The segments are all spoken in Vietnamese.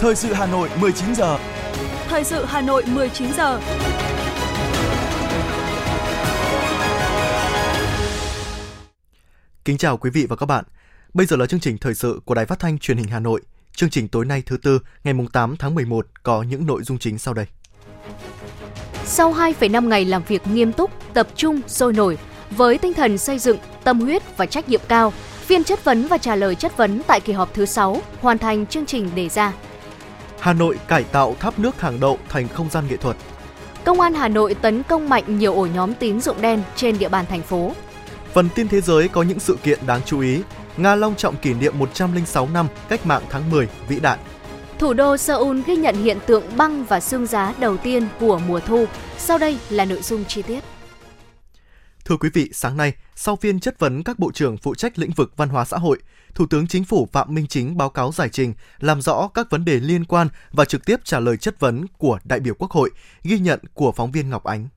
Thời sự Hà Nội 19 giờ. Thời sự Hà Nội 19 giờ. Kính chào quý vị và các bạn. Bây giờ là chương trình thời sự của Đài Phát thanh Truyền hình Hà Nội. Chương trình tối nay thứ tư, ngày 8 tháng 11 có những nội dung chính sau đây. Sau 2,5 ngày làm việc nghiêm túc, tập trung, sôi nổi, với tinh thần xây dựng, tâm huyết và trách nhiệm cao, phiên chất vấn và trả lời chất vấn tại kỳ họp thứ 6 hoàn thành chương trình đề ra. Hà Nội cải tạo tháp nước hàng đậu thành không gian nghệ thuật. Công an Hà Nội tấn công mạnh nhiều ổ nhóm tín dụng đen trên địa bàn thành phố. Phần tin thế giới có những sự kiện đáng chú ý. Nga long trọng kỷ niệm 106 năm cách mạng tháng 10 vĩ đại. Thủ đô Seoul ghi nhận hiện tượng băng và sương giá đầu tiên của mùa thu. Sau đây là nội dung chi tiết. Thưa quý vị, sáng nay, sau phiên chất vấn các bộ trưởng phụ trách lĩnh vực văn hóa xã hội, Thủ tướng Chính phủ Phạm Minh Chính báo cáo giải trình, làm rõ các vấn đề liên quan và trực tiếp trả lời chất vấn của đại biểu Quốc hội, ghi nhận của phóng viên Ngọc Ánh.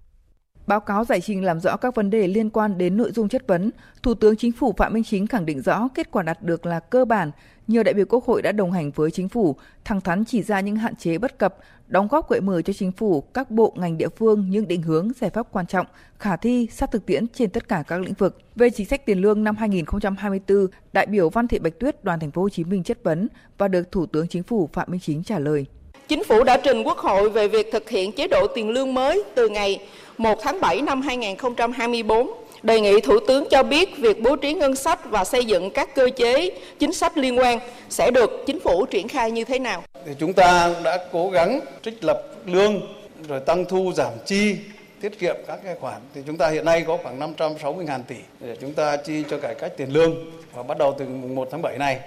Báo cáo giải trình làm rõ các vấn đề liên quan đến nội dung chất vấn, Thủ tướng Chính phủ Phạm Minh Chính khẳng định rõ kết quả đạt được là cơ bản, nhiều đại biểu Quốc hội đã đồng hành với chính phủ, thẳng thắn chỉ ra những hạn chế bất cập, đóng góp gợi mở cho chính phủ, các bộ ngành địa phương những định hướng, giải pháp quan trọng, khả thi, sát thực tiễn trên tất cả các lĩnh vực. Về chính sách tiền lương năm 2024, đại biểu Văn Thị Bạch Tuyết đoàn thành phố Hồ Chí Minh chất vấn và được Thủ tướng Chính phủ Phạm Minh Chính trả lời. Chính phủ đã trình Quốc hội về việc thực hiện chế độ tiền lương mới từ ngày 1 tháng 7 năm 2024 đề nghị Thủ tướng cho biết việc bố trí ngân sách và xây dựng các cơ chế, chính sách liên quan sẽ được chính phủ triển khai như thế nào. Thì chúng ta đã cố gắng trích lập lương, rồi tăng thu giảm chi, tiết kiệm các cái khoản thì chúng ta hiện nay có khoảng 560 ngàn tỷ để chúng ta chi cho cải cách tiền lương và bắt đầu từ mùng 1 tháng 7 này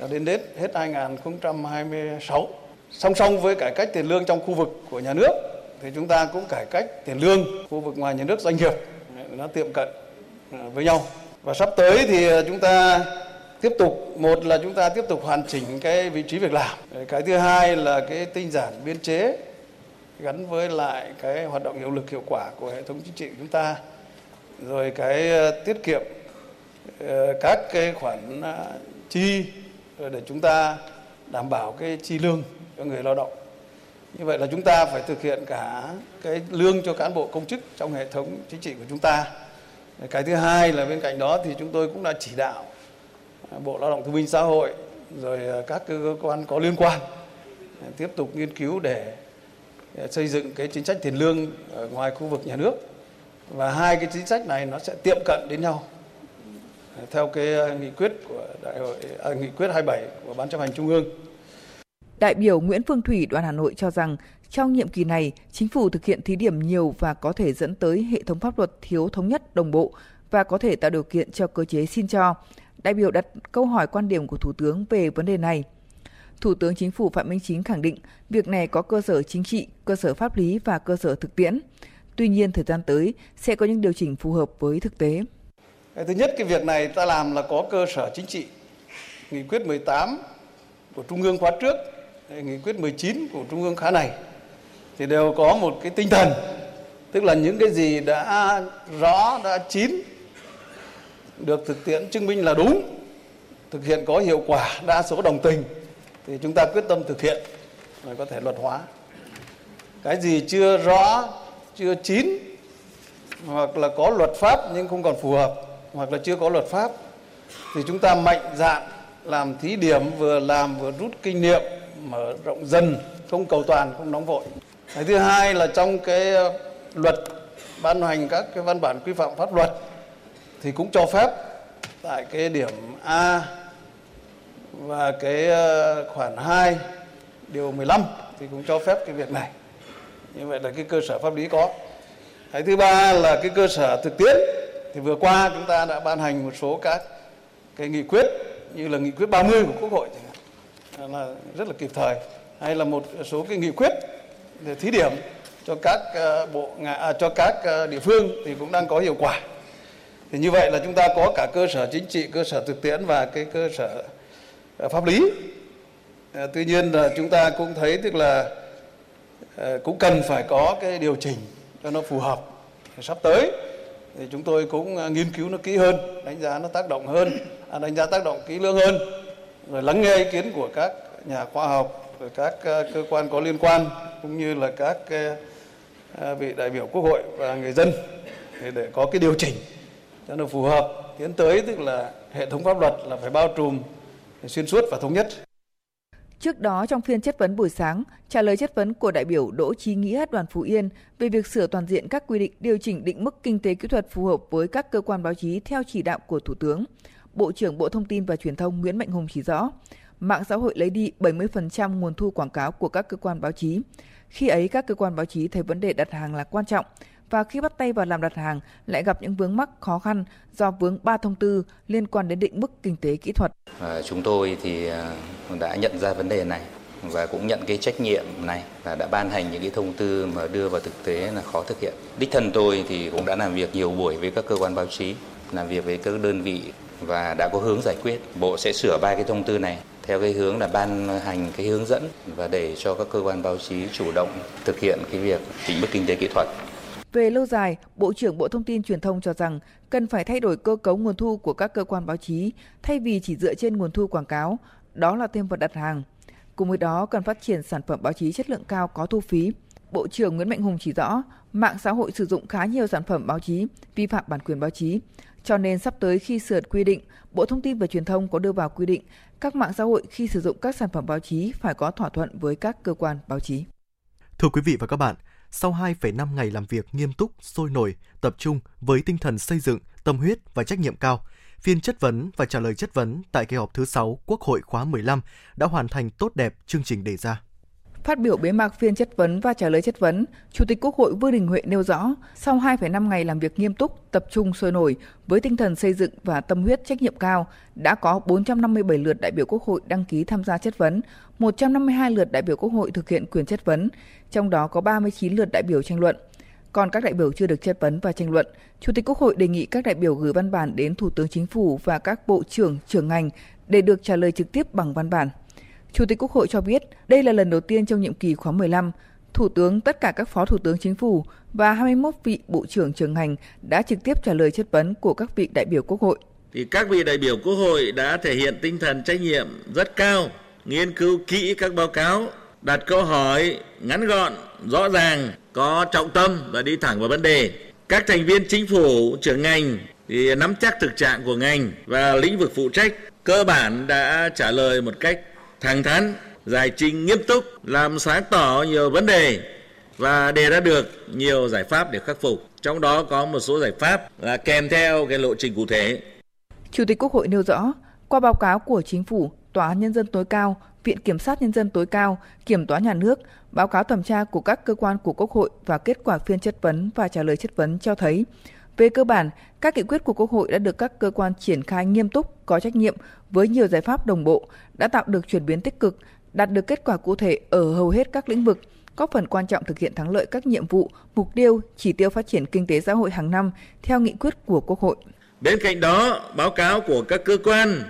cho đến hết hết 2026. Song song với cải cách tiền lương trong khu vực của nhà nước thì chúng ta cũng cải cách tiền lương, khu vực ngoài nhà nước, doanh nghiệp, nó tiệm cận à, với nhau. Và sắp tới thì à, chúng ta tiếp tục, một là chúng ta tiếp tục hoàn chỉnh cái vị trí việc làm. Cái thứ hai là cái tinh giản biên chế gắn với lại cái hoạt động hiệu lực hiệu quả của hệ thống chính trị của chúng ta. Rồi cái à, tiết kiệm các cái khoản chi để chúng ta đảm bảo cái chi lương cho người lao động như vậy là chúng ta phải thực hiện cả cái lương cho cán bộ công chức trong hệ thống chính trị của chúng ta. Cái thứ hai là bên cạnh đó thì chúng tôi cũng đã chỉ đạo à, bộ lao động thương binh xã hội rồi à, các cơ quan có liên quan à, tiếp tục nghiên cứu để xây dựng cái chính sách tiền lương ở ngoài khu vực nhà nước. Và hai cái chính sách này nó sẽ tiệm cận đến nhau theo cái nghị quyết của đại hội à, nghị quyết 27 của ban chấp hành trung ương. Đại biểu Nguyễn Phương Thủy đoàn Hà Nội cho rằng trong nhiệm kỳ này, chính phủ thực hiện thí điểm nhiều và có thể dẫn tới hệ thống pháp luật thiếu thống nhất đồng bộ và có thể tạo điều kiện cho cơ chế xin cho. Đại biểu đặt câu hỏi quan điểm của Thủ tướng về vấn đề này. Thủ tướng Chính phủ Phạm Minh Chính khẳng định việc này có cơ sở chính trị, cơ sở pháp lý và cơ sở thực tiễn. Tuy nhiên, thời gian tới sẽ có những điều chỉnh phù hợp với thực tế. Thứ nhất, cái việc này ta làm là có cơ sở chính trị. Nghị quyết 18 của Trung ương khóa trước nghị quyết 19 của Trung ương khóa này thì đều có một cái tinh thần, tức là những cái gì đã rõ, đã chín, được thực tiễn, chứng minh là đúng, thực hiện có hiệu quả, đa số đồng tình thì chúng ta quyết tâm thực hiện và có thể luật hóa. Cái gì chưa rõ, chưa chín, hoặc là có luật pháp nhưng không còn phù hợp, hoặc là chưa có luật pháp thì chúng ta mạnh dạn làm thí điểm, vừa làm vừa rút kinh nghiệm mở rộng dần, không cầu toàn, không nóng vội cái thứ hai là trong cái ờ, luật ban hành các cái văn bản quy phạm pháp luật thì cũng cho phép tại cái điểm A và cái ờ, khoản 2 điều 15 thì cũng cho phép cái việc này. Như vậy là cái cơ sở pháp lý có. Cái thứ ba là cái cơ sở thực tiễn thì vừa qua chúng ta đã ban hành một số các cái nghị quyết như là nghị quyết 30 của Quốc hội là rất là kịp thời. Hay là một số cái nghị quyết để thí điểm cho các ờ, bộ à, cho các ờ, địa phương thì cũng đang có hiệu quả. Thì như vậy là chúng ta có cả cơ sở chính trị cơ sở thực tiễn và cái cơ sở ờ, pháp lý. Tuy nhiên là chúng ta cũng thấy tức là cũng cần phải có cái điều chỉnh cho nó phù hợp. Sắp tới thì chúng tôi cũng nghiên cứu nó kỹ hơn đánh giá nó tác động hơn à, đánh giá tác động kỹ lưỡng hơn rồi lắng nghe ý kiến của các nhà khoa học rồi các ờ, cơ quan có liên quan cũng như là các ờ, ờ, vị đại biểu quốc hội và người dân để có cái điều chỉnh cho nó phù hợp tiến tới tức là hệ thống pháp luật là phải bao trùm xuyên suốt và thống nhất. Trước đó trong phiên chất vấn buổi sáng, trả lời chất vấn của đại biểu Đỗ Chí Nghĩa đoàn Phú Yên về việc sửa toàn diện các quy định điều chỉnh định mức kinh tế kỹ thuật phù hợp với các cơ quan báo chí theo chỉ đạo của Thủ tướng, Bộ trưởng Bộ Thông tin và Truyền thông Nguyễn Mạnh Hùng chỉ rõ, mạng xã hội lấy đi 70% nguồn thu quảng cáo của các cơ quan báo chí. Khi ấy các cơ quan báo chí thấy vấn đề đặt hàng là quan trọng, và khi bắt tay vào làm đặt hàng lại gặp những vướng mắc khó khăn do vướng ba thông tư liên quan đến định mức kinh tế kỹ thuật. À, chúng tôi thì à, đã nhận ra vấn đề này và cũng nhận cái trách nhiệm này là đã ban hành những cái thông tư mà đưa vào thực tế là khó thực hiện. Đích thân tôi thì cũng đã làm việc nhiều buổi với các cơ quan báo chí, làm việc với các đơn vị và đã có hướng giải quyết. Bộ sẽ sửa ba cái thông tư này theo cái hướng là ban hành cái hướng dẫn và để cho các cơ quan báo chí chủ động thực hiện cái việc chỉnh mức kinh tế kỹ thuật về lâu dài, Bộ trưởng Bộ Thông tin Truyền thông cho rằng cần phải thay đổi cơ cấu nguồn thu của các cơ quan báo chí thay vì chỉ dựa trên nguồn thu quảng cáo, đó là thêm vật đặt hàng. Cùng với đó cần phát triển sản phẩm báo chí chất lượng cao có thu phí. Bộ trưởng Nguyễn Mạnh Hùng chỉ rõ, mạng xã hội sử dụng khá nhiều sản phẩm báo chí vi phạm bản quyền báo chí. Cho nên sắp tới khi sửa quy định, Bộ Thông tin và Truyền thông có đưa vào quy định các mạng xã hội khi sử dụng các sản phẩm báo chí phải có thỏa thuận với các cơ quan báo chí. Thưa quý vị và các bạn, sau 2,5 ngày làm việc nghiêm túc, sôi nổi, tập trung với tinh thần xây dựng, tâm huyết và trách nhiệm cao, phiên chất vấn và trả lời chất vấn tại kỳ họp thứ 6 Quốc hội khóa 15 đã hoàn thành tốt đẹp chương trình đề ra. Phát biểu bế mạc phiên chất vấn và trả lời chất vấn, Chủ tịch Quốc hội Vương Đình Huệ nêu rõ, sau 2,5 ngày làm việc nghiêm túc, tập trung sôi nổi với tinh thần xây dựng và tâm huyết trách nhiệm cao, đã có 457 lượt đại biểu Quốc hội đăng ký tham gia chất vấn, 152 lượt đại biểu Quốc hội thực hiện quyền chất vấn, trong đó có 39 lượt đại biểu tranh luận. Còn các đại biểu chưa được chất vấn và tranh luận, Chủ tịch Quốc hội đề nghị các đại biểu gửi văn bản đến Thủ tướng Chính phủ và các bộ trưởng, trưởng ngành để được trả lời trực tiếp bằng văn bản. Chủ tịch Quốc hội cho biết đây là lần đầu tiên trong nhiệm kỳ khóa 15, Thủ tướng, tất cả các phó thủ tướng chính phủ và 21 vị bộ trưởng trưởng ngành đã trực tiếp trả lời chất vấn của các vị đại biểu Quốc hội. Thì các vị đại biểu Quốc hội đã thể hiện tinh thần trách nhiệm rất cao, nghiên cứu kỹ các báo cáo, đặt câu hỏi ngắn gọn, rõ ràng, có trọng tâm và đi thẳng vào vấn đề. Các thành viên chính phủ, trưởng ngành thì nắm chắc thực trạng của ngành và lĩnh vực phụ trách cơ bản đã trả lời một cách thẳng thắn, giải trình nghiêm túc, làm sáng tỏ nhiều vấn đề và đề ra được nhiều giải pháp để khắc phục. Trong đó có một số giải pháp là kèm theo cái lộ trình cụ thể. Chủ tịch Quốc hội nêu rõ, qua báo cáo của Chính phủ, Tòa án Nhân dân tối cao, Viện Kiểm sát Nhân dân tối cao, Kiểm toán Nhà nước, báo cáo thẩm tra của các cơ quan của Quốc hội và kết quả phiên chất vấn và trả lời chất vấn cho thấy, về cơ bản, các nghị quyết của Quốc hội đã được các cơ quan triển khai nghiêm túc, có trách nhiệm với nhiều giải pháp đồng bộ, đã tạo được chuyển biến tích cực, đạt được kết quả cụ thể ở hầu hết các lĩnh vực, góp phần quan trọng thực hiện thắng lợi các nhiệm vụ, mục tiêu, chỉ tiêu phát triển kinh tế xã hội hàng năm theo nghị quyết của Quốc hội. Bên cạnh đó, báo cáo của các cơ quan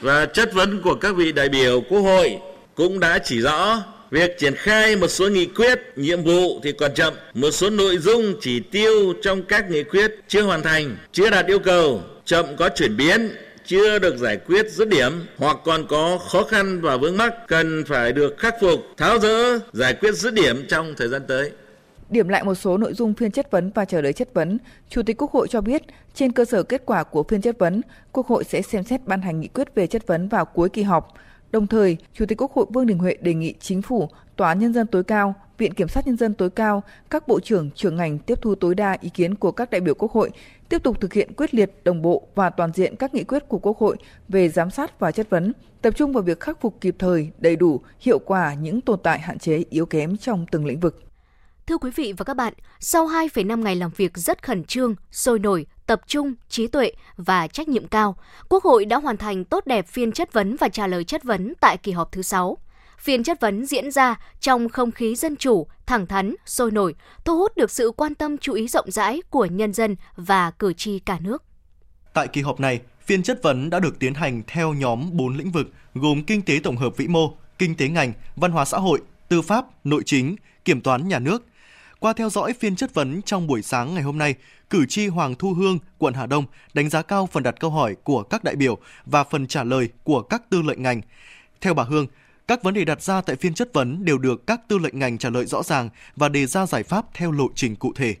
và chất vấn của các vị đại biểu Quốc hội cũng đã chỉ rõ Việc triển khai một số nghị quyết, nhiệm vụ thì còn chậm, một số nội dung chỉ tiêu trong các nghị quyết chưa hoàn thành, chưa đạt yêu cầu, chậm có chuyển biến, chưa được giải quyết dứt điểm hoặc còn có khó khăn và vướng mắc cần phải được khắc phục, tháo dỡ, giải quyết dứt điểm trong thời gian tới. Điểm lại một số nội dung phiên chất vấn và trả lời chất vấn, Chủ tịch Quốc hội cho biết, trên cơ sở kết quả của phiên chất vấn, Quốc hội sẽ xem xét ban hành nghị quyết về chất vấn vào cuối kỳ họp. Đồng thời, Chủ tịch Quốc hội Vương Đình Huệ đề nghị Chính phủ, Tòa án Nhân dân tối cao, Viện Kiểm sát Nhân dân tối cao, các bộ trưởng, trưởng ngành tiếp thu tối đa ý kiến của các đại biểu Quốc hội, tiếp tục thực hiện quyết liệt, đồng bộ và toàn diện các nghị quyết của Quốc hội về giám sát và chất vấn, tập trung vào việc khắc phục kịp thời, đầy đủ, hiệu quả những tồn tại hạn chế yếu kém trong từng lĩnh vực. Thưa quý vị và các bạn, sau 2,5 ngày làm việc rất khẩn trương, sôi nổi, tập trung, trí tuệ và trách nhiệm cao, Quốc hội đã hoàn thành tốt đẹp phiên chất vấn và trả lời chất vấn tại kỳ họp thứ 6. Phiên chất vấn diễn ra trong không khí dân chủ, thẳng thắn, sôi nổi, thu hút được sự quan tâm chú ý rộng rãi của nhân dân và cử tri cả nước. Tại kỳ họp này, phiên chất vấn đã được tiến hành theo nhóm 4 lĩnh vực gồm kinh tế tổng hợp vĩ mô, kinh tế ngành, văn hóa xã hội, tư pháp, nội chính, kiểm toán nhà nước, qua theo dõi phiên chất vấn trong buổi sáng ngày hôm nay, cử tri Hoàng Thu Hương, quận Hà Đông đánh giá cao phần đặt câu hỏi của các đại biểu và phần trả lời của các tư lệnh ngành. Theo bà Hương, Các vấn đề đặt ra tại phiên chất vấn đều được các tư lệnh ngành trả lời rõ ràng và đề ra giải pháp theo lộ trình cụ thể.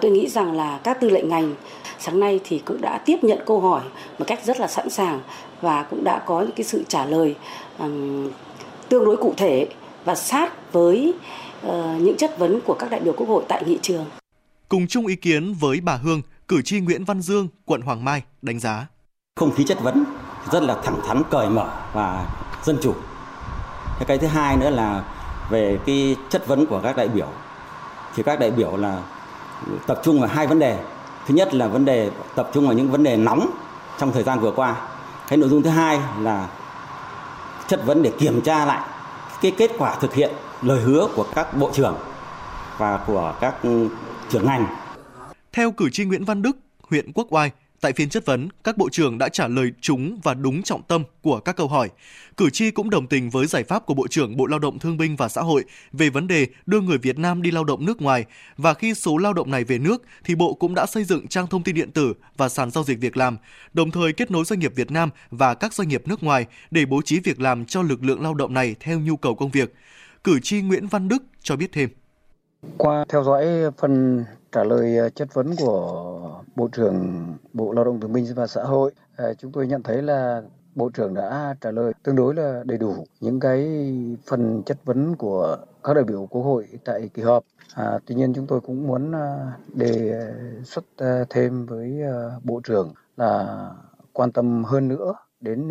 Tôi nghĩ rằng là các tư lệnh ngành sáng nay thì cũng đã tiếp nhận câu hỏi một cách rất là sẵn sàng và cũng đã có những cái sự trả lời um, tương đối cụ thể và sát với những chất vấn của các đại biểu Quốc hội tại nghị trường. Cùng chung ý kiến với bà Hương, cử tri Nguyễn Văn Dương, quận Hoàng Mai đánh giá. Không khí chất vấn rất là thẳng thắn, cởi mở và dân chủ. Cái thứ hai nữa là về cái chất vấn của các đại biểu. Thì các đại biểu là tập trung vào hai vấn đề. Thứ nhất là vấn đề tập trung vào những vấn đề nóng trong thời gian vừa qua. Cái nội dung thứ hai là chất vấn để kiểm tra lại cái kết quả thực hiện lời hứa của các bộ trưởng và của các trưởng ngành. Theo cử tri Nguyễn Văn Đức, huyện Quốc Oai, Tại phiên chất vấn, các bộ trưởng đã trả lời trúng và đúng trọng tâm của các câu hỏi. Cử tri cũng đồng tình với giải pháp của Bộ trưởng Bộ Lao động Thương binh và Xã hội về vấn đề đưa người Việt Nam đi lao động nước ngoài và khi số lao động này về nước thì Bộ cũng đã xây dựng trang thông tin điện tử và sàn giao dịch việc làm, đồng thời kết nối doanh nghiệp Việt Nam và các doanh nghiệp nước ngoài để bố trí việc làm cho lực lượng lao động này theo nhu cầu công việc. Cử tri Nguyễn Văn Đức cho biết thêm. Qua theo dõi phần trả lời ờ, chất vấn của Bộ trưởng Bộ Lao động Thương binh và Xã hội, ờ, chúng tôi nhận thấy là Bộ trưởng đã trả lời tương đối là đầy đủ những cái phần chất vấn của các đại biểu Quốc hội tại kỳ họp. À, tuy nhiên chúng tôi cũng muốn ờ, đề xuất thêm với Bộ trưởng là quan tâm hơn nữa đến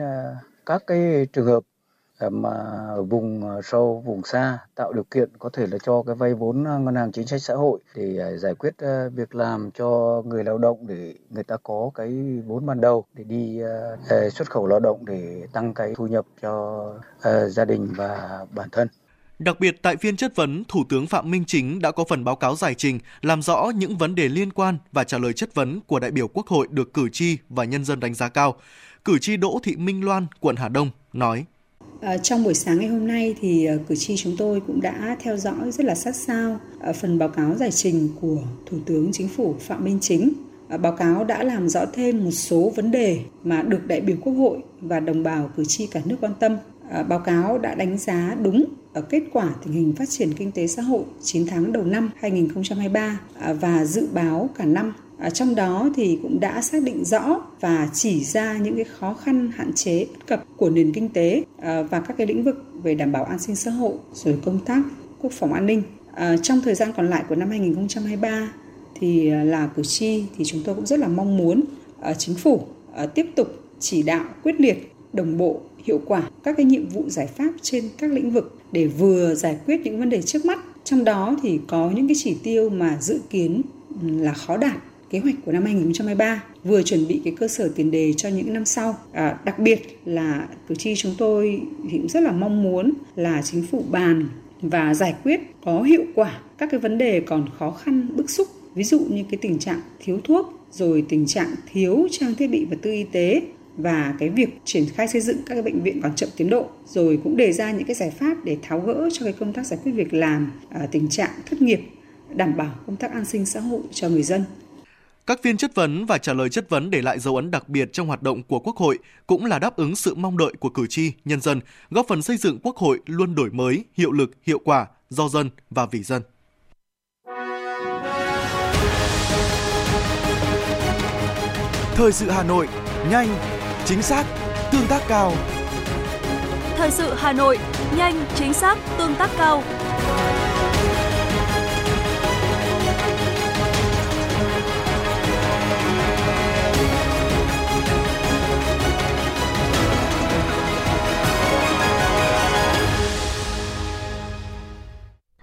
các cái trường hợp mà ở vùng ờ, sâu vùng xa tạo điều kiện có thể là cho cái vay vốn ờ, ngân hàng chính sách xã hội để ờ, giải quyết việc làm cho người lao động để người ta có cái vốn ban đầu để đi xuất khẩu lao động để tăng cái thu nhập cho gia đình và bản thân. Đặc biệt tại phiên chất vấn, Thủ tướng Phạm Minh Chính đã có phần báo cáo giải trình làm rõ những vấn đề liên quan và trả lời chất vấn của đại biểu Quốc hội được cử tri và nhân dân đánh giá cao. Cử tri Đỗ Thị Minh Loan, quận Hà Đông nói: Ờ, trong buổi sáng ngày hôm nay thì ờ, cử tri chúng tôi cũng đã theo dõi rất là sát sao ờ, phần báo cáo giải trình của Thủ tướng Chính phủ Phạm Minh Chính. Báo cáo đã làm rõ thêm một số vấn đề mà được đại biểu Quốc hội và đồng bào cử tri cả nước quan tâm. Báo cáo đã đánh giá đúng ở kết quả tình hình phát triển kinh tế xã hội 9 tháng đầu năm 2023 và dự báo cả năm À, trong đó thì cũng đã xác định rõ và chỉ ra những cái khó khăn hạn chế bất cập của nền kinh tế à, và các cái lĩnh vực về đảm bảo an sinh xã hội rồi công tác quốc phòng an ninh. À, trong thời gian còn lại của năm 2023 thì ờ, là cử tri thì chúng tôi cũng rất là mong muốn chính phủ tiếp tục chỉ đạo quyết liệt đồng bộ hiệu quả các cái nhiệm vụ giải pháp trên các lĩnh vực để vừa giải quyết những vấn đề trước mắt. Trong đó thì có những cái chỉ tiêu mà dự kiến là khó đạt kế hoạch của năm 2023 vừa chuẩn bị cái cơ sở tiền đề cho những năm sau. À, đặc biệt là cử tri chúng tôi thì cũng rất là mong muốn là chính phủ bàn và giải quyết có hiệu quả các cái vấn đề còn khó khăn bức xúc ví dụ như cái tình trạng thiếu thuốc rồi tình trạng thiếu trang thiết bị vật tư y tế và cái việc triển khai xây dựng các cái bệnh viện còn chậm tiến độ rồi cũng đề ra những cái giải pháp để tháo gỡ cho cái công tác giải quyết việc làm à, tình trạng thất nghiệp đảm bảo công tác an sinh xã hội cho người dân các phiên chất vấn và trả lời chất vấn để lại dấu ấn đặc biệt trong hoạt động của Quốc hội cũng là đáp ứng sự mong đợi của cử tri, nhân dân, góp phần xây dựng Quốc hội luôn đổi mới, hiệu lực, hiệu quả, do dân và vì dân. Thời sự Hà Nội, nhanh, chính xác, tương tác cao. Thời sự Hà Nội, nhanh, chính xác, tương tác cao.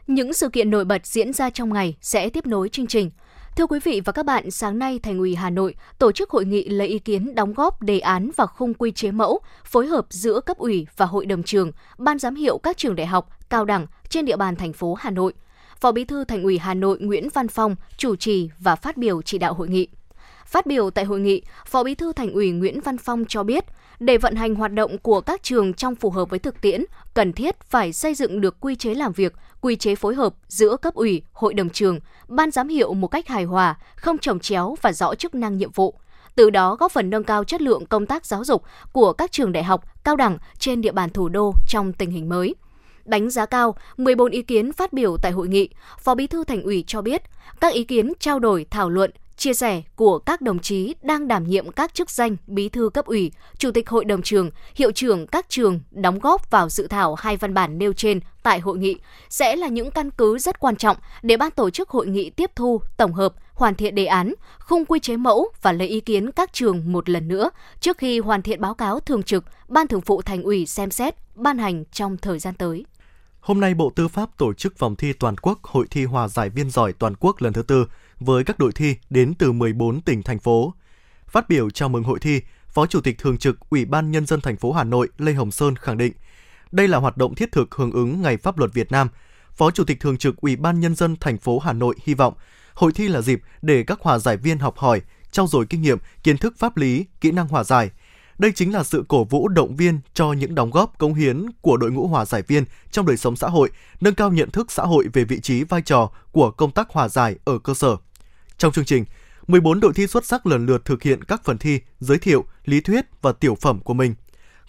Những sự kiện nổi bật diễn ra trong ngày sẽ tiếp nối chương trình. Thưa quý vị và các bạn, sáng nay Thành ủy Hà Nội tổ chức hội nghị lấy ý kiến đóng góp đề án và khung quy chế mẫu phối hợp giữa cấp ủy và hội đồng trường, ban giám hiệu các trường đại học, cao đẳng trên địa bàn thành phố Hà Nội. Phó Bí thư Thành ủy Hà Nội Nguyễn Văn Phong chủ trì và phát biểu chỉ đạo hội nghị. Phát biểu tại hội nghị, Phó Bí thư Thành ủy Nguyễn Văn Phong cho biết, để vận hành hoạt động của các trường trong phù hợp với thực tiễn, cần thiết phải xây dựng được quy chế làm việc, quy chế phối hợp giữa cấp ủy, hội đồng trường, ban giám hiệu một cách hài hòa, không trồng chéo và rõ chức năng nhiệm vụ. từ đó góp phần nâng cao chất lượng công tác giáo dục của các trường đại học, cao đẳng trên địa bàn thủ đô trong tình hình mới. Đánh giá cao 14 ý kiến phát biểu tại hội nghị, Phó Bí thư Thành ủy cho biết, các ý kiến trao đổi, thảo luận, chia sẻ của các đồng chí đang đảm nhiệm các chức danh bí thư cấp ủy, chủ tịch hội đồng trường, hiệu trưởng các trường đóng góp vào dự thảo hai văn bản nêu trên tại hội nghị sẽ là những căn cứ rất quan trọng để ban tổ chức hội nghị tiếp thu, tổng hợp, hoàn thiện đề án, khung quy chế mẫu và lấy ý kiến các trường một lần nữa trước khi hoàn thiện báo cáo thường trực Ban Thường vụ Thành ủy xem xét ban hành trong thời gian tới. Hôm nay, Bộ Tư pháp tổ chức vòng thi toàn quốc Hội thi hòa giải viên giỏi toàn quốc lần thứ tư với các đội thi đến từ 14 tỉnh thành phố. Phát biểu chào mừng hội thi, Phó Chủ tịch Thường trực Ủy ban Nhân dân thành phố Hà Nội Lê Hồng Sơn khẳng định, đây là hoạt động thiết thực hưởng ứng Ngày Pháp luật Việt Nam. Phó Chủ tịch Thường trực Ủy ban Nhân dân thành phố Hà Nội hy vọng hội thi là dịp để các hòa giải viên học hỏi, trau dồi kinh nghiệm, kiến thức pháp lý, kỹ năng hòa giải, đây chính là sự cổ vũ động viên cho những đóng góp cống hiến của đội ngũ hòa giải viên trong đời sống xã hội, nâng cao nhận thức xã hội về vị trí vai trò của công tác hòa giải ở cơ sở. Trong chương trình, 14 đội thi xuất sắc lần lượt thực hiện các phần thi giới thiệu, lý thuyết và tiểu phẩm của mình.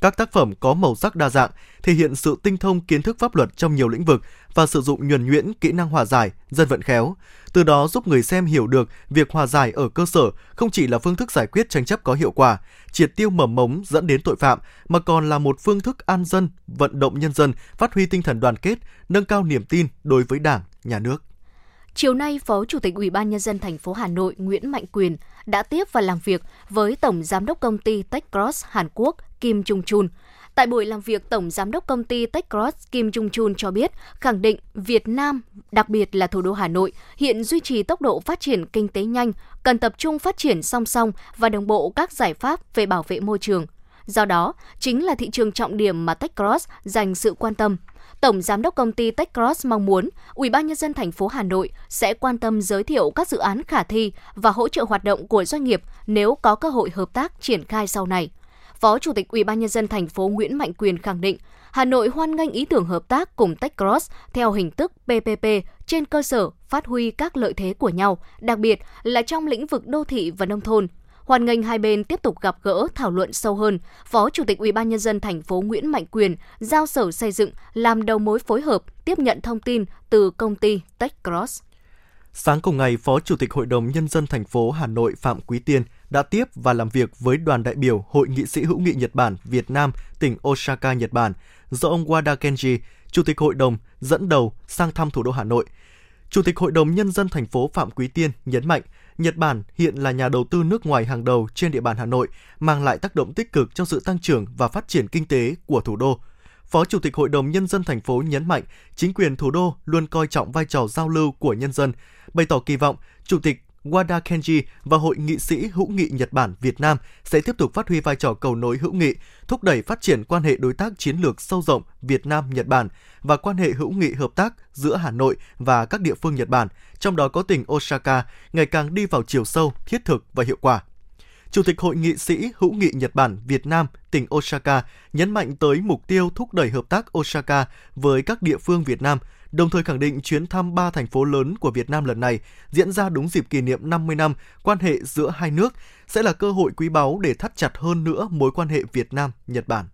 Các tác phẩm có màu sắc đa dạng, thể hiện sự tinh thông kiến thức pháp luật trong nhiều lĩnh vực và sử dụng nhuần nhuyễn kỹ năng hòa giải, dân vận khéo, từ đó giúp người xem hiểu được việc hòa giải ở cơ sở không chỉ là phương thức giải quyết tranh chấp có hiệu quả, triệt tiêu mầm mống dẫn đến tội phạm mà còn là một phương thức an dân, vận động nhân dân phát huy tinh thần đoàn kết, nâng cao niềm tin đối với Đảng, nhà nước. Chiều nay, Phó Chủ tịch Ủy ban nhân dân thành phố Hà Nội Nguyễn Mạnh Quyền đã tiếp và làm việc với Tổng giám đốc công ty Techcross Hàn Quốc Kim Trung Chun. Tại buổi làm việc, Tổng Giám đốc công ty Techcross Kim Trung Chun cho biết, khẳng định Việt Nam, đặc biệt là thủ đô Hà Nội, hiện duy trì tốc độ phát triển kinh tế nhanh, cần tập trung phát triển song song và đồng bộ các giải pháp về bảo vệ môi trường. Do đó, chính là thị trường trọng điểm mà Techcross dành sự quan tâm. Tổng giám đốc công ty Techcross mong muốn Ủy ban nhân dân thành phố Hà Nội sẽ quan tâm giới thiệu các dự án khả thi và hỗ trợ hoạt động của doanh nghiệp nếu có cơ hội hợp tác triển khai sau này. Phó Chủ tịch Ủy ban nhân dân thành phố Nguyễn Mạnh Quyền khẳng định, Hà Nội hoan nghênh ý tưởng hợp tác cùng Techcross theo hình thức PPP trên cơ sở phát huy các lợi thế của nhau, đặc biệt là trong lĩnh vực đô thị và nông thôn. Hoan nghênh hai bên tiếp tục gặp gỡ thảo luận sâu hơn. Phó Chủ tịch Ủy ban nhân dân thành phố Nguyễn Mạnh Quyền giao Sở Xây dựng làm đầu mối phối hợp tiếp nhận thông tin từ công ty Techcross. Sáng cùng ngày, Phó Chủ tịch Hội đồng Nhân dân thành phố Hà Nội Phạm Quý Tiên đã tiếp và làm việc với đoàn đại biểu Hội nghị sĩ hữu nghị Nhật Bản Việt Nam tỉnh Osaka, Nhật Bản do ông Wada Kenji, Chủ tịch Hội đồng, dẫn đầu sang thăm thủ đô Hà Nội. Chủ tịch Hội đồng Nhân dân thành phố Phạm Quý Tiên nhấn mạnh, Nhật Bản hiện là nhà đầu tư nước ngoài hàng đầu trên địa bàn Hà Nội, mang lại tác động tích cực cho sự tăng trưởng và phát triển kinh tế của thủ đô. Phó Chủ tịch Hội đồng Nhân dân thành phố nhấn mạnh, chính quyền thủ đô luôn coi trọng vai trò giao lưu của nhân dân, bày tỏ kỳ vọng Chủ tịch Wada Kenji và Hội nghị sĩ hữu nghị Nhật Bản Việt Nam sẽ tiếp tục phát huy vai trò cầu nối hữu nghị, thúc đẩy phát triển quan hệ đối tác chiến lược sâu rộng Việt Nam Nhật Bản và quan hệ hữu nghị hợp tác giữa Hà Nội và các địa phương Nhật Bản, trong đó có tỉnh Osaka, ngày càng đi vào chiều sâu, thiết thực và hiệu quả. Chủ tịch Hội nghị sĩ hữu nghị Nhật Bản Việt Nam tỉnh Osaka nhấn mạnh tới mục tiêu thúc đẩy hợp tác Osaka với các địa phương Việt Nam, đồng thời khẳng định chuyến thăm ba thành phố lớn của Việt Nam lần này diễn ra đúng dịp kỷ niệm 50 năm quan hệ giữa hai nước sẽ là cơ hội quý báu để thắt chặt hơn nữa mối quan hệ Việt Nam-Nhật Bản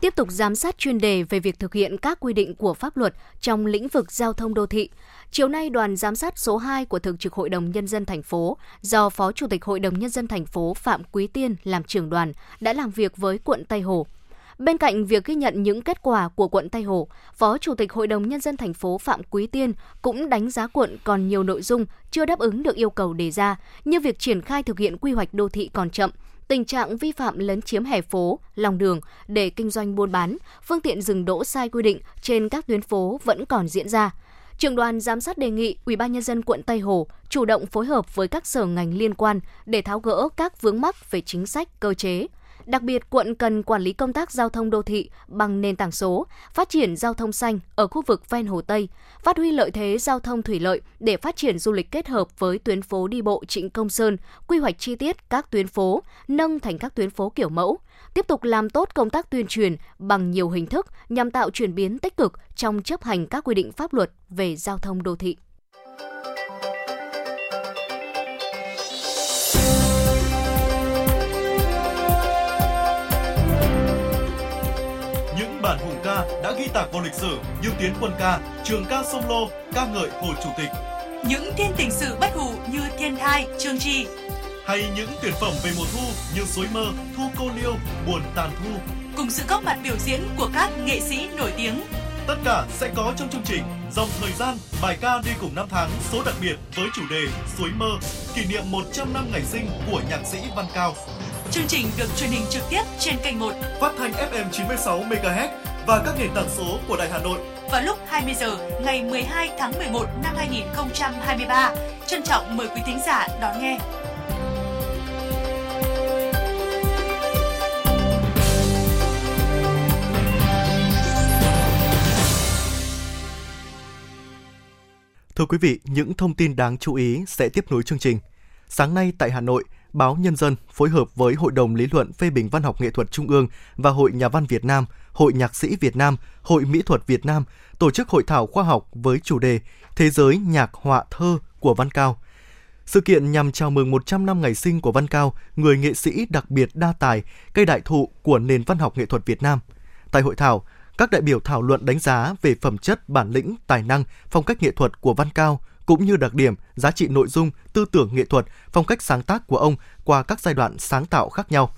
tiếp tục giám sát chuyên đề về việc thực hiện các quy định của pháp luật trong lĩnh vực giao thông đô thị. Chiều nay, đoàn giám sát số 2 của Thường trực Hội đồng Nhân dân thành phố do Phó Chủ tịch Hội đồng Nhân dân thành phố Phạm Quý Tiên làm trưởng đoàn đã làm việc với quận Tây Hồ. Bên cạnh việc ghi nhận những kết quả của quận Tây Hồ, Phó Chủ tịch Hội đồng Nhân dân thành phố Phạm Quý Tiên cũng đánh giá quận còn nhiều nội dung chưa đáp ứng được yêu cầu đề ra, như việc triển khai thực hiện quy hoạch đô thị còn chậm, tình trạng vi phạm lấn chiếm hè phố, lòng đường để kinh doanh buôn bán, phương tiện dừng đỗ sai quy định trên các tuyến phố vẫn còn diễn ra. Trường đoàn giám sát đề nghị Ủy ban nhân dân quận Tây Hồ chủ động phối hợp với các sở ngành liên quan để tháo gỡ các vướng mắc về chính sách, cơ chế, Đặc biệt, quận cần quản lý công tác giao thông đô thị bằng nền tảng số, phát triển giao thông xanh ở khu vực ven Hồ Tây, phát huy lợi thế giao thông thủy lợi để phát triển du lịch kết hợp với tuyến phố đi bộ Trịnh Công Sơn, quy hoạch chi tiết các tuyến phố, nâng thành các tuyến phố kiểu mẫu, tiếp tục làm tốt công tác tuyên truyền bằng nhiều hình thức nhằm tạo chuyển biến tích cực trong chấp hành các quy định pháp luật về giao thông đô thị. Ca đã ghi tạc vào lịch sử như Tiến quân ca, Trường ca sông Lô, ca ngợi Hồ Chủ tịch. Những thiên tình sự bất hủ như Thiên thai, Trương Tri. Hay những tuyển phẩm về mùa thu như Suối mơ, Thu cô liêu, Buồn tàn thu. Cùng sự góp mặt biểu diễn của các nghệ sĩ nổi tiếng. Tất cả sẽ có trong chương trình Dòng thời gian, bài ca đi cùng năm tháng số đặc biệt với chủ đề Suối mơ, kỷ niệm 100 năm ngày sinh của nhạc sĩ Văn Cao. Chương trình được truyền hình trực tiếp trên kênh 1 phát thanh FM 96 MHz và các nền tảng số của Đài Hà Nội vào lúc 20 giờ ngày 12 tháng 11 năm 2023. Trân trọng mời quý thính giả đón nghe. Thưa quý vị, những thông tin đáng chú ý sẽ tiếp nối chương trình. Sáng nay tại Hà Nội, Báo Nhân dân phối hợp với Hội đồng Lý luận phê bình văn học nghệ thuật Trung ương và Hội Nhà văn Việt Nam, Hội Nhạc sĩ Việt Nam, Hội Mỹ thuật Việt Nam tổ chức hội thảo khoa học với chủ đề Thế giới nhạc họa thơ của Văn Cao. Sự kiện nhằm chào mừng 100 năm ngày sinh của Văn Cao, người nghệ sĩ đặc biệt đa tài, cây đại thụ của nền văn học nghệ thuật Việt Nam. Tại hội thảo, các đại biểu thảo luận đánh giá về phẩm chất, bản lĩnh, tài năng, phong cách nghệ thuật của Văn Cao, cũng như đặc điểm, giá trị nội dung, tư tưởng nghệ thuật, phong cách sáng tác của ông qua các giai đoạn sáng tạo khác nhau.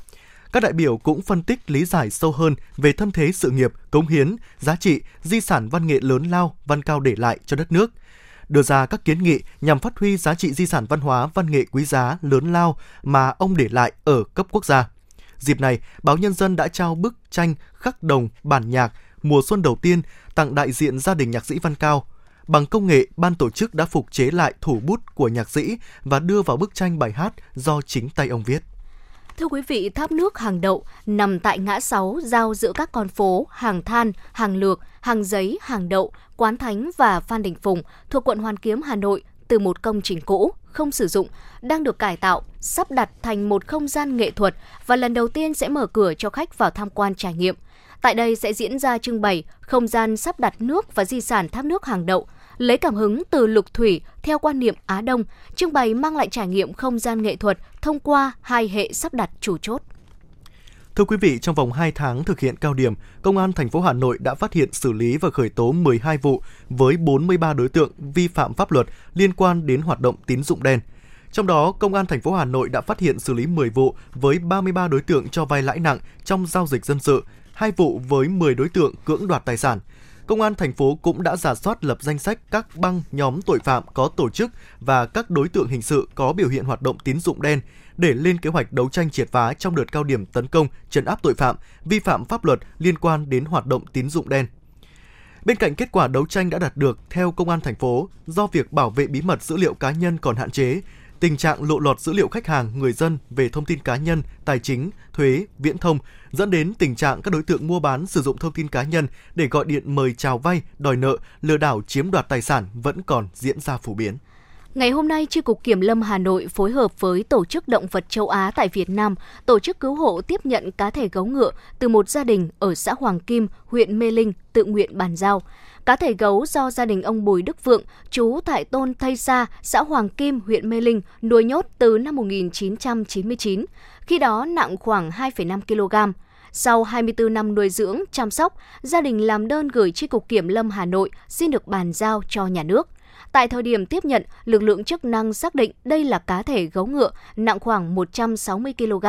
Các đại biểu cũng phân tích lý giải sâu hơn về thân thế sự nghiệp, cống hiến, giá trị, di sản văn nghệ lớn lao Văn Cao để lại cho đất nước, đưa ra các kiến nghị nhằm phát huy giá trị di sản văn hóa văn nghệ quý giá lớn lao mà ông để lại ở cấp quốc gia. Dịp này, báo Nhân dân đã trao bức tranh khắc đồng bản nhạc mùa xuân đầu tiên tặng đại diện gia đình nhạc sĩ Văn Cao. Bằng công nghệ, ban tổ chức đã phục chế lại thủ bút của nhạc sĩ và đưa vào bức tranh bài hát do chính tay ông viết. Thưa quý vị, tháp nước hàng đậu nằm tại ngã 6 giao giữa các con phố Hàng Than, Hàng Lược, Hàng Giấy, Hàng Đậu, Quán Thánh và Phan Đình Phùng thuộc quận Hoàn Kiếm, Hà Nội từ một công trình cũ, không sử dụng, đang được cải tạo, sắp đặt thành một không gian nghệ thuật và lần đầu tiên sẽ mở cửa cho khách vào tham quan trải nghiệm. Tại đây sẽ diễn ra trưng bày không gian sắp đặt nước và di sản tháp nước hàng đậu, lấy cảm hứng từ lục thủy theo quan niệm Á Đông, trưng bày mang lại trải nghiệm không gian nghệ thuật thông qua hai hệ sắp đặt chủ chốt. Thưa quý vị, trong vòng 2 tháng thực hiện cao điểm, Công an thành phố Hà Nội đã phát hiện xử lý và khởi tố 12 vụ với 43 đối tượng vi phạm pháp luật liên quan đến hoạt động tín dụng đen. Trong đó, Công an thành phố Hà Nội đã phát hiện xử lý 10 vụ với 33 đối tượng cho vay lãi nặng trong giao dịch dân sự, 2 vụ với 10 đối tượng cưỡng đoạt tài sản. Công an thành phố cũng đã giả soát lập danh sách các băng nhóm tội phạm có tổ chức và các đối tượng hình sự có biểu hiện hoạt động tín dụng đen để lên kế hoạch đấu tranh triệt phá trong đợt cao điểm tấn công, trấn áp tội phạm, vi phạm pháp luật liên quan đến hoạt động tín dụng đen. Bên cạnh kết quả đấu tranh đã đạt được theo công an thành phố, do việc bảo vệ bí mật dữ liệu cá nhân còn hạn chế, tình trạng lộ lọt dữ liệu khách hàng, người dân về thông tin cá nhân, tài chính, thuế, viễn thông dẫn đến tình trạng các đối tượng mua bán sử dụng thông tin cá nhân để gọi điện mời chào vay, đòi nợ, lừa đảo chiếm đoạt tài sản vẫn còn diễn ra phổ biến. Ngày hôm nay, Chi cục Kiểm lâm Hà Nội phối hợp với Tổ chức Động vật châu Á tại Việt Nam tổ chức cứu hộ tiếp nhận cá thể gấu ngựa từ một gia đình ở xã Hoàng Kim, huyện Mê Linh tự nguyện bàn giao. Cá thể gấu do gia đình ông Bùi Đức Vượng, chú tại Tôn Thây Sa, xã Hoàng Kim, huyện Mê Linh, nuôi nhốt từ năm 1999. Khi đó nặng khoảng 2,5 kg. Sau 24 năm nuôi dưỡng, chăm sóc, gia đình làm đơn gửi Chi cục Kiểm lâm Hà Nội xin được bàn giao cho nhà nước. Tại thời điểm tiếp nhận, lực lượng chức năng xác định đây là cá thể gấu ngựa nặng khoảng 160 kg.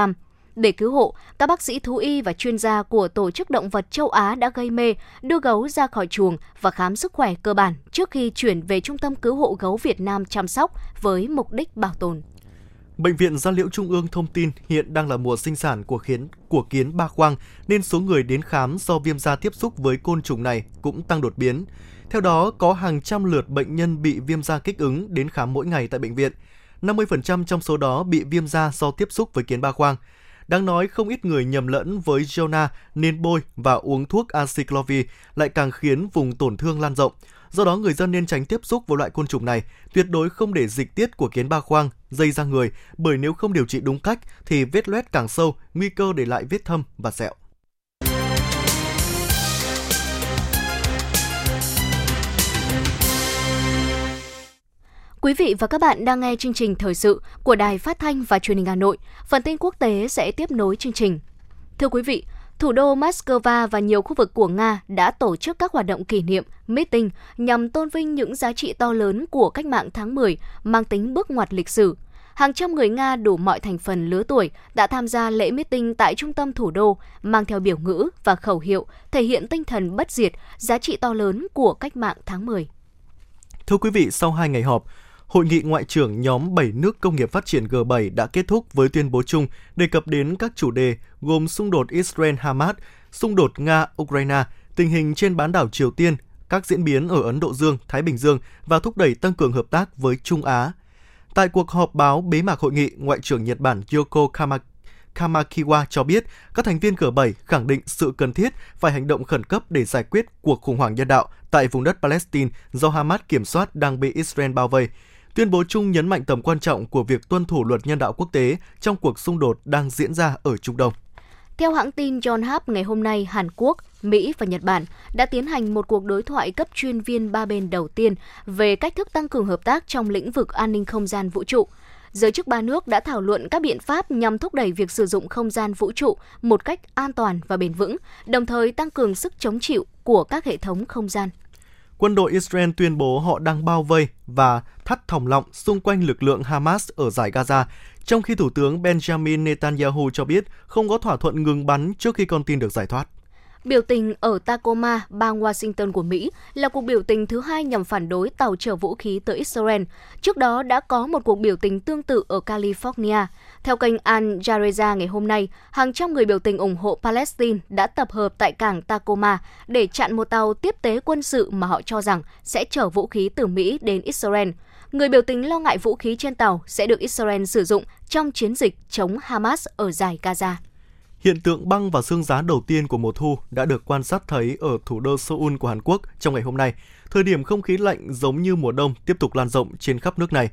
Để cứu hộ, các bác sĩ thú y và chuyên gia của Tổ chức Động vật châu Á đã gây mê, đưa gấu ra khỏi chuồng và khám sức khỏe cơ bản trước khi chuyển về Trung tâm Cứu hộ Gấu Việt Nam chăm sóc với mục đích bảo tồn. Bệnh viện Gia Liễu Trung ương thông tin hiện đang là mùa sinh sản của kiến của kiến ba khoang nên số người đến khám do viêm da tiếp xúc với côn trùng này cũng tăng đột biến. Theo đó, có hàng trăm lượt bệnh nhân bị viêm da kích ứng đến khám mỗi ngày tại bệnh viện. 50% trong số đó bị viêm da do tiếp xúc với kiến ba khoang. Đáng nói, không ít người nhầm lẫn với Jonah nên bôi và uống thuốc aciclovir lại càng khiến vùng tổn thương lan rộng. Do đó, người dân nên tránh tiếp xúc với loại côn trùng này, tuyệt đối không để dịch tiết của kiến ba khoang dây ra người, bởi nếu không điều trị đúng cách thì vết loét càng sâu, nguy cơ để lại vết thâm và sẹo. Quý vị và các bạn đang nghe chương trình thời sự của Đài Phát thanh và Truyền hình Hà Nội. Phần tin quốc tế sẽ tiếp nối chương trình. Thưa quý vị, thủ đô Moscow và nhiều khu vực của Nga đã tổ chức các hoạt động kỷ niệm, meeting nhằm tôn vinh những giá trị to lớn của cách mạng tháng 10 mang tính bước ngoặt lịch sử. Hàng trăm người Nga đủ mọi thành phần lứa tuổi đã tham gia lễ meeting tại trung tâm thủ đô, mang theo biểu ngữ và khẩu hiệu thể hiện tinh thần bất diệt, giá trị to lớn của cách mạng tháng 10. Thưa quý vị, sau hai ngày họp, Hội nghị ngoại trưởng nhóm 7 nước công nghiệp phát triển G7 đã kết thúc với tuyên bố chung đề cập đến các chủ đề gồm xung đột Israel-Hamas, xung đột Nga-Ukraine, tình hình trên bán đảo Triều Tiên, các diễn biến ở Ấn Độ Dương, Thái Bình Dương và thúc đẩy tăng cường hợp tác với Trung Á. Tại cuộc họp báo bế mạc hội nghị, Ngoại trưởng Nhật Bản Yoko Kamaki Kamakiwa cho biết các thành viên G7 khẳng định sự cần thiết phải hành động khẩn cấp để giải quyết cuộc khủng hoảng nhân đạo tại vùng đất Palestine do Hamas kiểm soát đang bị Israel bao vây. Tuyên bố chung nhấn mạnh tầm quan trọng của việc tuân thủ luật nhân đạo quốc tế trong cuộc xung đột đang diễn ra ở Trung Đông. Theo hãng tin Yonhap, ngày hôm nay, Hàn Quốc, Mỹ và Nhật Bản đã tiến hành một cuộc đối thoại cấp chuyên viên ba bên đầu tiên về cách thức tăng cường hợp tác trong lĩnh vực an ninh không gian vũ trụ. Giới chức ba nước đã thảo luận các biện pháp nhằm thúc đẩy việc sử dụng không gian vũ trụ một cách an toàn và bền vững, đồng thời tăng cường sức chống chịu của các hệ thống không gian quân đội Israel tuyên bố họ đang bao vây và thắt thòng lọng xung quanh lực lượng Hamas ở giải Gaza, trong khi Thủ tướng Benjamin Netanyahu cho biết không có thỏa thuận ngừng bắn trước khi con tin được giải thoát. Biểu tình ở Tacoma, bang Washington của Mỹ là cuộc biểu tình thứ hai nhằm phản đối tàu chở vũ khí tới Israel. Trước đó đã có một cuộc biểu tình tương tự ở California. Theo kênh Al Jazeera ngày hôm nay, hàng trăm người biểu tình ủng hộ Palestine đã tập hợp tại cảng Tacoma để chặn một tàu tiếp tế quân sự mà họ cho rằng sẽ chở vũ khí từ Mỹ đến Israel. Người biểu tình lo ngại vũ khí trên tàu sẽ được Israel sử dụng trong chiến dịch chống Hamas ở giải Gaza. Hiện tượng băng và sương giá đầu tiên của mùa thu đã được quan sát thấy ở thủ đô Seoul của Hàn Quốc trong ngày hôm nay. Thời điểm không khí lạnh giống như mùa đông tiếp tục lan rộng trên khắp nước này.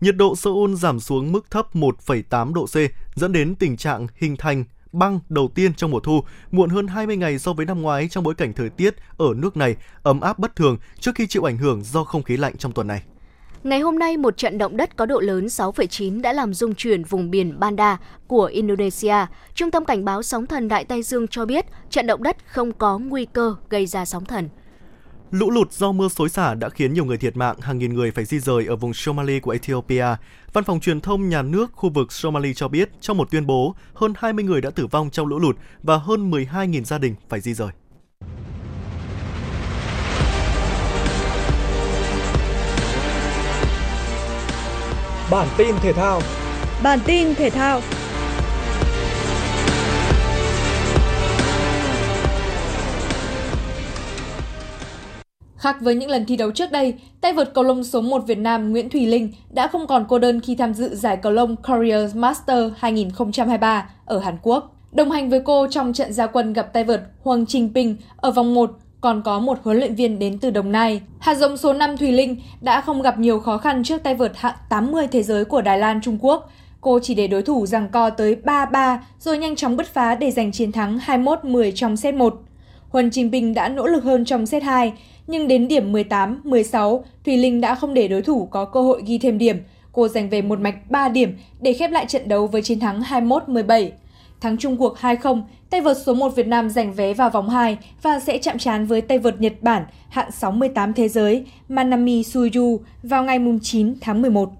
Nhiệt độ Seoul giảm xuống mức thấp 1,8 độ C, dẫn đến tình trạng hình thành băng đầu tiên trong mùa thu, muộn hơn 20 ngày so với năm ngoái trong bối cảnh thời tiết ở nước này ấm áp bất thường trước khi chịu ảnh hưởng do không khí lạnh trong tuần này. Ngày hôm nay, một trận động đất có độ lớn 6,9 đã làm rung chuyển vùng biển Banda của Indonesia. Trung tâm Cảnh báo Sóng thần Đại Tây Dương cho biết trận động đất không có nguy cơ gây ra sóng thần. Lũ lụt do mưa xối xả đã khiến nhiều người thiệt mạng, hàng nghìn người phải di rời ở vùng Somali của Ethiopia. Văn phòng truyền thông nhà nước khu vực Somali cho biết trong một tuyên bố, hơn 20 người đã tử vong trong lũ lụt và hơn 12.000 gia đình phải di rời. Bản tin thể thao. Bản tin thể thao. Khác với những lần thi đấu trước đây, tay vợt cầu lông số 1 Việt Nam Nguyễn Thùy Linh đã không còn cô đơn khi tham dự giải cầu lông Career Master 2023 ở Hàn Quốc. Đồng hành với cô trong trận gia quân gặp tay vợt Hoàng Trình Ping ở vòng 1 còn có một huấn luyện viên đến từ Đồng Nai. Hạt giống số 5 Thùy Linh đã không gặp nhiều khó khăn trước tay vợt hạng 80 thế giới của Đài Loan Trung Quốc. Cô chỉ để đối thủ giằng co tới 3-3 rồi nhanh chóng bứt phá để giành chiến thắng 21-10 trong set 1. Huân Trình Bình đã nỗ lực hơn trong set 2, nhưng đến điểm 18-16, Thùy Linh đã không để đối thủ có cơ hội ghi thêm điểm. Cô giành về một mạch 3 điểm để khép lại trận đấu với chiến thắng 21-17. Thắng chung cuộc 2-0, tay vợt số 1 Việt Nam giành vé vào vòng 2 và sẽ chạm trán với tay vợt Nhật Bản hạng 68 thế giới Manami Suyu vào ngày 9 tháng 11.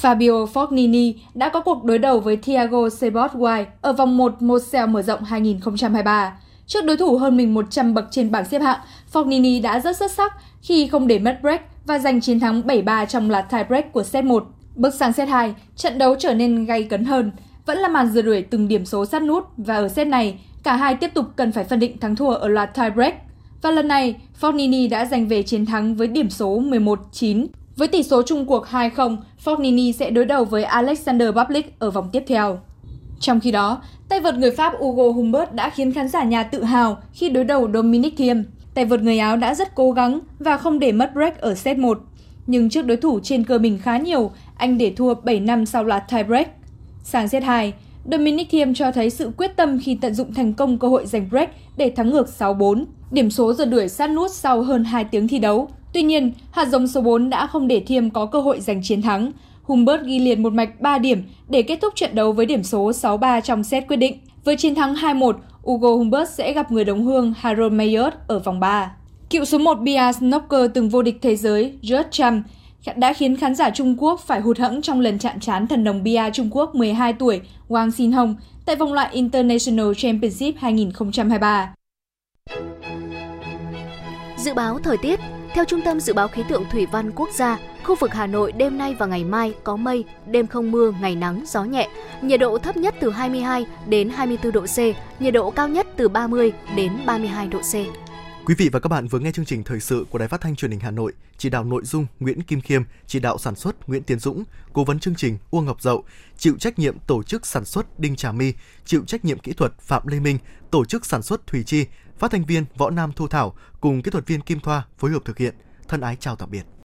Fabio Fognini đã có cuộc đối đầu với Thiago Sebottway ở vòng 1 Mosel mở rộng 2023. Trước đối thủ hơn mình 100 bậc trên bảng xếp hạng, Fognini đã rất xuất sắc khi không để mất break và giành chiến thắng 7-3 trong loạt tie break của set 1. Bước sang set 2, trận đấu trở nên gay cấn hơn. Vẫn là màn rượt đuổi từng điểm số sát nút và ở set này, cả hai tiếp tục cần phải phân định thắng thua ở loạt tie break. Và lần này, Fognini đã giành về chiến thắng với điểm số 11-9. Với tỷ số chung cuộc 2-0, Fognini sẽ đối đầu với Alexander Bublik ở vòng tiếp theo. Trong khi đó, tay vợt người Pháp Hugo Humbert đã khiến khán giả nhà tự hào khi đối đầu Dominic Thiem. Tay vợt người Áo đã rất cố gắng và không để mất break ở set 1. Nhưng trước đối thủ trên cơ mình khá nhiều, anh để thua 7 năm sau loạt tie Sáng Sang set 2, Dominic Thiem cho thấy sự quyết tâm khi tận dụng thành công cơ hội giành break để thắng ngược 6-4. Điểm số giờ đuổi sát nút sau hơn 2 tiếng thi đấu. Tuy nhiên, hạt giống số 4 đã không để Thiem có cơ hội giành chiến thắng. Humbert ghi liền một mạch 3 điểm để kết thúc trận đấu với điểm số 6-3 trong set quyết định. Với chiến thắng 2-1, Ugo Humbert sẽ gặp người đồng hương Harold Mayers ở vòng 3. Cựu số 1 bia snooker từng vô địch thế giới George Trump đã khiến khán giả Trung Quốc phải hụt hẫng trong lần chạm trán thần đồng bia Trung Quốc 12 tuổi Wang Xinhong tại vòng loại International Championship 2023. Dự báo thời tiết theo Trung tâm Dự báo Khí tượng Thủy văn Quốc gia, khu vực Hà Nội đêm nay và ngày mai có mây, đêm không mưa, ngày nắng, gió nhẹ. Nhiệt độ thấp nhất từ 22 đến 24 độ C, nhiệt độ cao nhất từ 30 đến 32 độ C. Quý vị và các bạn vừa nghe chương trình thời sự của Đài Phát thanh Truyền hình Hà Nội, chỉ đạo nội dung Nguyễn Kim Khiêm, chỉ đạo sản xuất Nguyễn Tiến Dũng, cố vấn chương trình Uông Ngọc Dậu, chịu trách nhiệm tổ chức sản xuất Đinh Trà My, chịu trách nhiệm kỹ thuật Phạm Lê Minh, tổ chức sản xuất Thủy Chi, phát thanh viên Võ Nam Thu Thảo cùng kỹ thuật viên Kim Thoa phối hợp thực hiện. Thân ái chào tạm biệt.